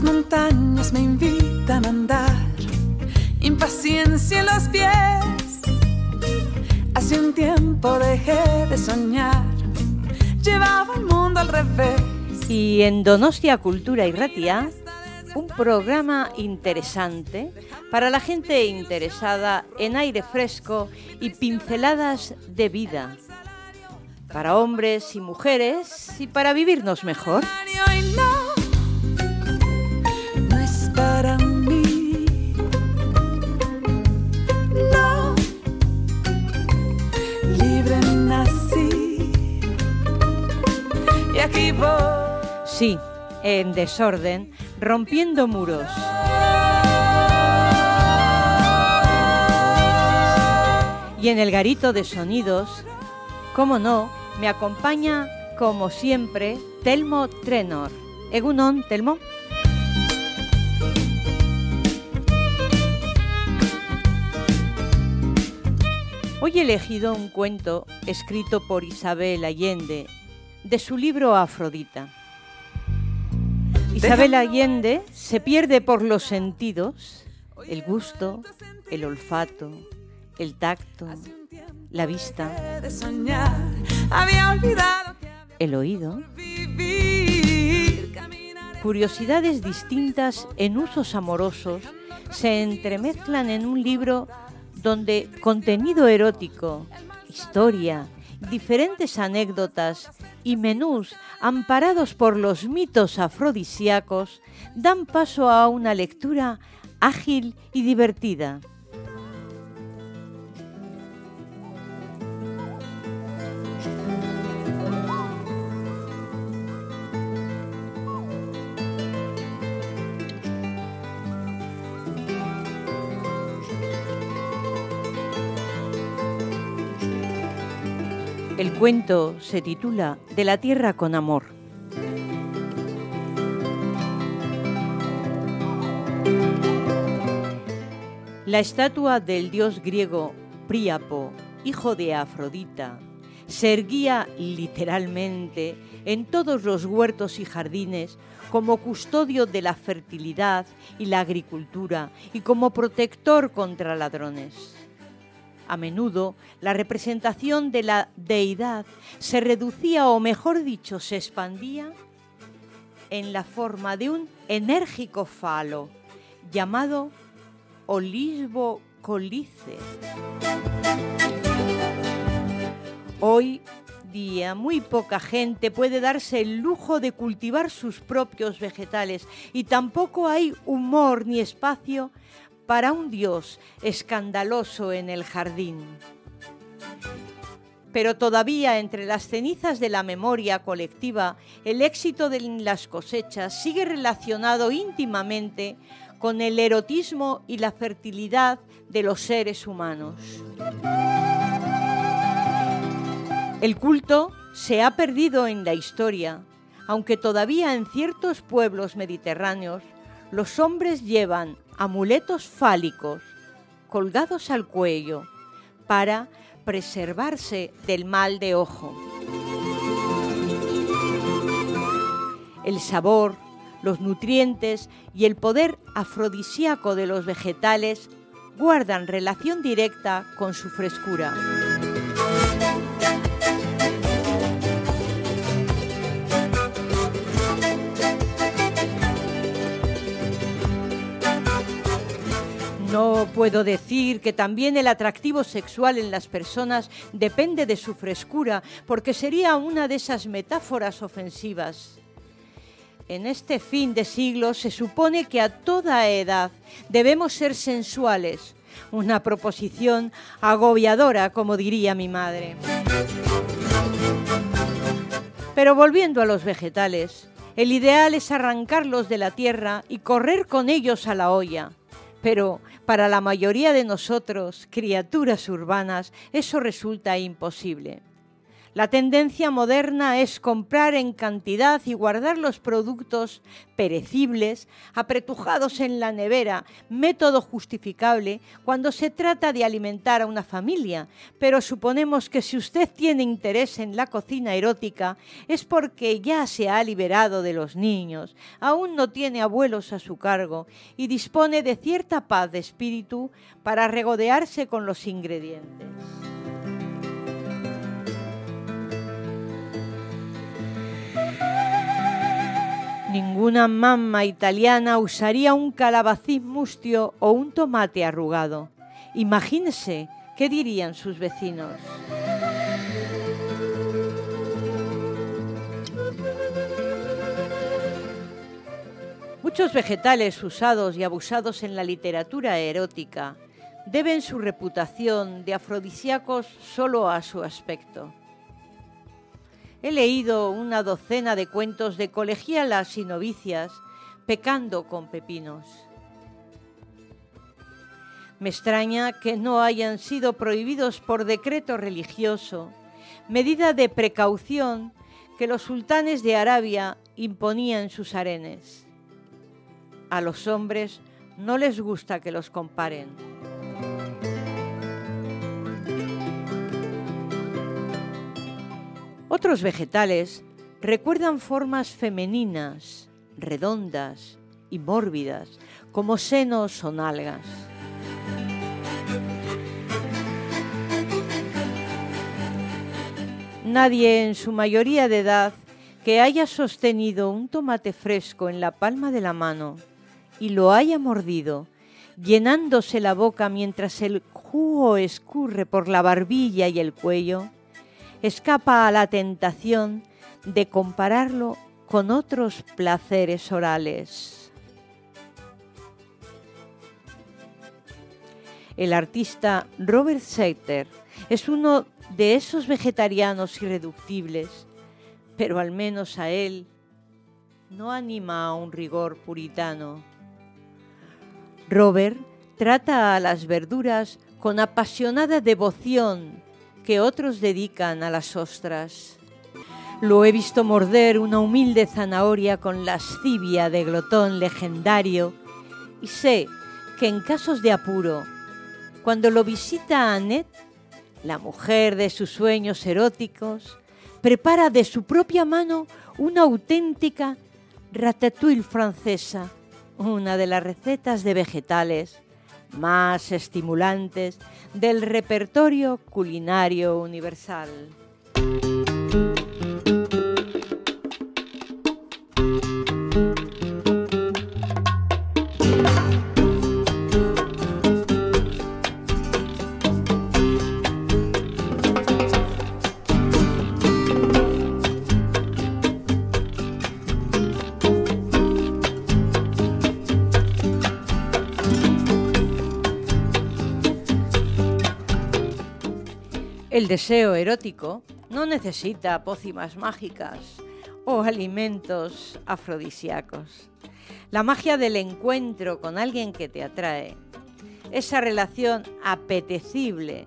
Las montañas me invitan a andar, impaciencia en los pies. Hace un tiempo dejé de soñar, llevaba el mundo al revés. Y en Donostia Cultura y Ratia, un programa interesante para la gente interesada en aire fresco y pinceladas de vida. Para hombres y mujeres y para vivirnos mejor. Sí, en desorden, rompiendo muros. Y en el garito de sonidos, como no, me acompaña, como siempre, Telmo Trenor. Egunon, Telmo. Hoy he elegido un cuento escrito por Isabel Allende de su libro Afrodita. Isabel Allende se pierde por los sentidos, el gusto, el olfato, el tacto, la vista, el oído, curiosidades distintas en usos amorosos se entremezclan en un libro donde contenido erótico, historia, diferentes anécdotas y menús amparados por los mitos afrodisíacos dan paso a una lectura ágil y divertida. El cuento se titula De la tierra con amor. La estatua del dios griego Príapo, hijo de Afrodita, se erguía literalmente en todos los huertos y jardines como custodio de la fertilidad y la agricultura y como protector contra ladrones. A menudo la representación de la deidad se reducía o mejor dicho se expandía en la forma de un enérgico falo llamado Olisbo colice. Hoy día muy poca gente puede darse el lujo de cultivar sus propios vegetales y tampoco hay humor ni espacio para un dios escandaloso en el jardín. Pero todavía entre las cenizas de la memoria colectiva, el éxito de las cosechas sigue relacionado íntimamente con el erotismo y la fertilidad de los seres humanos. El culto se ha perdido en la historia, aunque todavía en ciertos pueblos mediterráneos los hombres llevan amuletos fálicos colgados al cuello para preservarse del mal de ojo. El sabor, los nutrientes y el poder afrodisíaco de los vegetales guardan relación directa con su frescura. No puedo decir que también el atractivo sexual en las personas depende de su frescura, porque sería una de esas metáforas ofensivas. En este fin de siglo se supone que a toda edad debemos ser sensuales, una proposición agobiadora, como diría mi madre. Pero volviendo a los vegetales, el ideal es arrancarlos de la tierra y correr con ellos a la olla. Pero para la mayoría de nosotros, criaturas urbanas, eso resulta imposible. La tendencia moderna es comprar en cantidad y guardar los productos perecibles, apretujados en la nevera, método justificable cuando se trata de alimentar a una familia. Pero suponemos que si usted tiene interés en la cocina erótica es porque ya se ha liberado de los niños, aún no tiene abuelos a su cargo y dispone de cierta paz de espíritu para regodearse con los ingredientes. Ninguna mamá italiana usaría un calabacín mustio o un tomate arrugado. Imagínese qué dirían sus vecinos. Muchos vegetales usados y abusados en la literatura erótica deben su reputación de afrodisíacos solo a su aspecto. He leído una docena de cuentos de colegialas y novicias pecando con pepinos. Me extraña que no hayan sido prohibidos por decreto religioso, medida de precaución que los sultanes de Arabia imponían sus arenes. A los hombres no les gusta que los comparen. Otros vegetales recuerdan formas femeninas, redondas y mórbidas, como senos o nalgas. Nadie en su mayoría de edad que haya sostenido un tomate fresco en la palma de la mano y lo haya mordido, llenándose la boca mientras el jugo escurre por la barbilla y el cuello, escapa a la tentación de compararlo con otros placeres orales. El artista Robert Seiter es uno de esos vegetarianos irreductibles, pero al menos a él no anima a un rigor puritano. Robert trata a las verduras con apasionada devoción que otros dedican a las ostras. Lo he visto morder una humilde zanahoria con lascivia de glotón legendario y sé que en casos de apuro, cuando lo visita Annette, la mujer de sus sueños eróticos, prepara de su propia mano una auténtica ratatouille francesa, una de las recetas de vegetales más estimulantes del repertorio culinario universal. Deseo erótico no necesita pócimas mágicas o alimentos afrodisíacos. La magia del encuentro con alguien que te atrae, esa relación apetecible,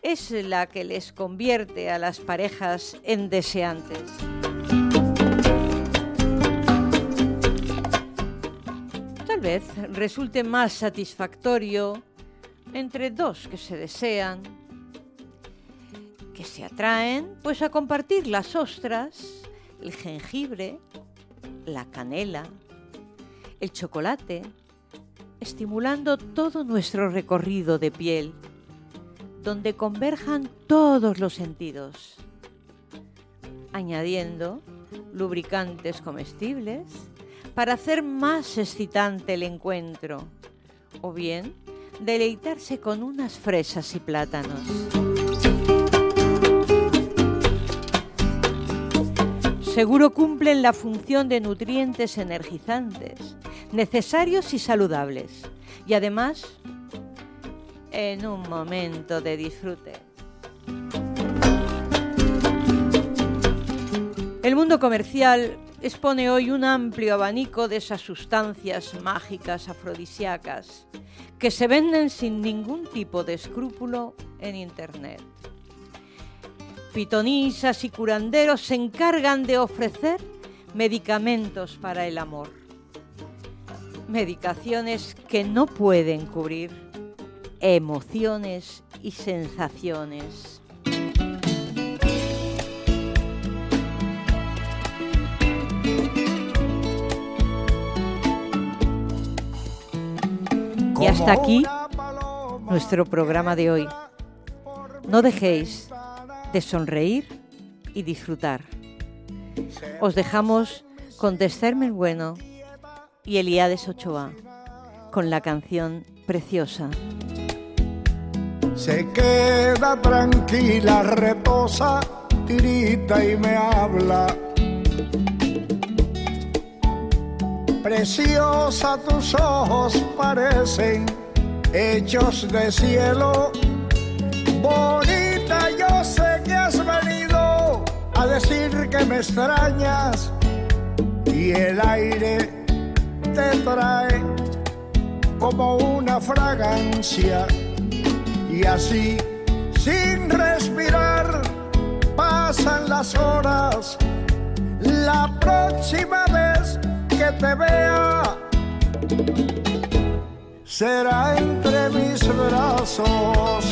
es la que les convierte a las parejas en deseantes. Tal vez resulte más satisfactorio entre dos que se desean que se atraen pues a compartir las ostras, el jengibre, la canela, el chocolate, estimulando todo nuestro recorrido de piel, donde converjan todos los sentidos, añadiendo lubricantes comestibles para hacer más excitante el encuentro, o bien deleitarse con unas fresas y plátanos. Seguro cumplen la función de nutrientes energizantes, necesarios y saludables. Y además, en un momento de disfrute. El mundo comercial expone hoy un amplio abanico de esas sustancias mágicas afrodisíacas que se venden sin ningún tipo de escrúpulo en Internet. Pitonisas y curanderos se encargan de ofrecer medicamentos para el amor. Medicaciones que no pueden cubrir emociones y sensaciones. Y hasta aquí nuestro programa de hoy. No dejéis de sonreír y disfrutar. Os dejamos con Descermen Bueno y Eliades Ochoa con la canción Preciosa. Se queda tranquila, reposa, tirita y me habla. Preciosa tus ojos parecen hechos de cielo. A decir que me extrañas y el aire te trae como una fragancia y así sin respirar pasan las horas. La próxima vez que te vea será entre mis brazos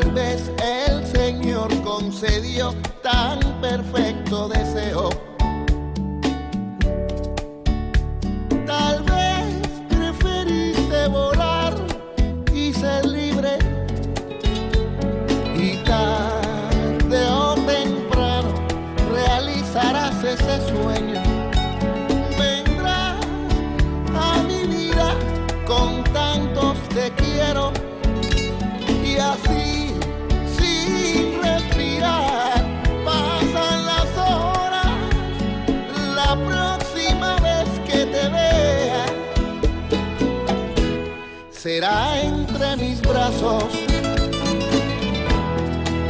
Tal vez el Señor concedió tan perfecto deseo.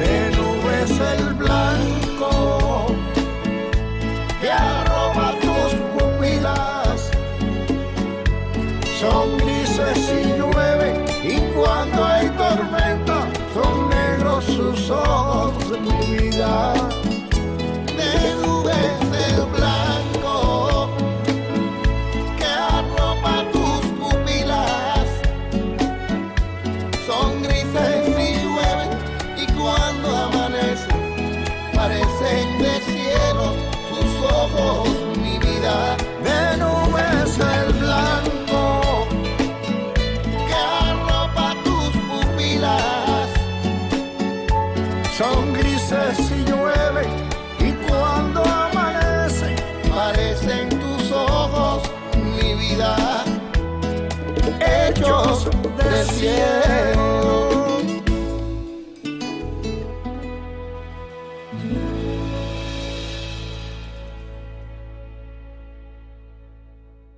De nubes el blanco que arroba tus pupilas. Son grises y llueve y cuando hay tormenta son negros sus ojos mi vida son grises y llueve y cuando amanece parecen tus ojos mi vida hechos de cielo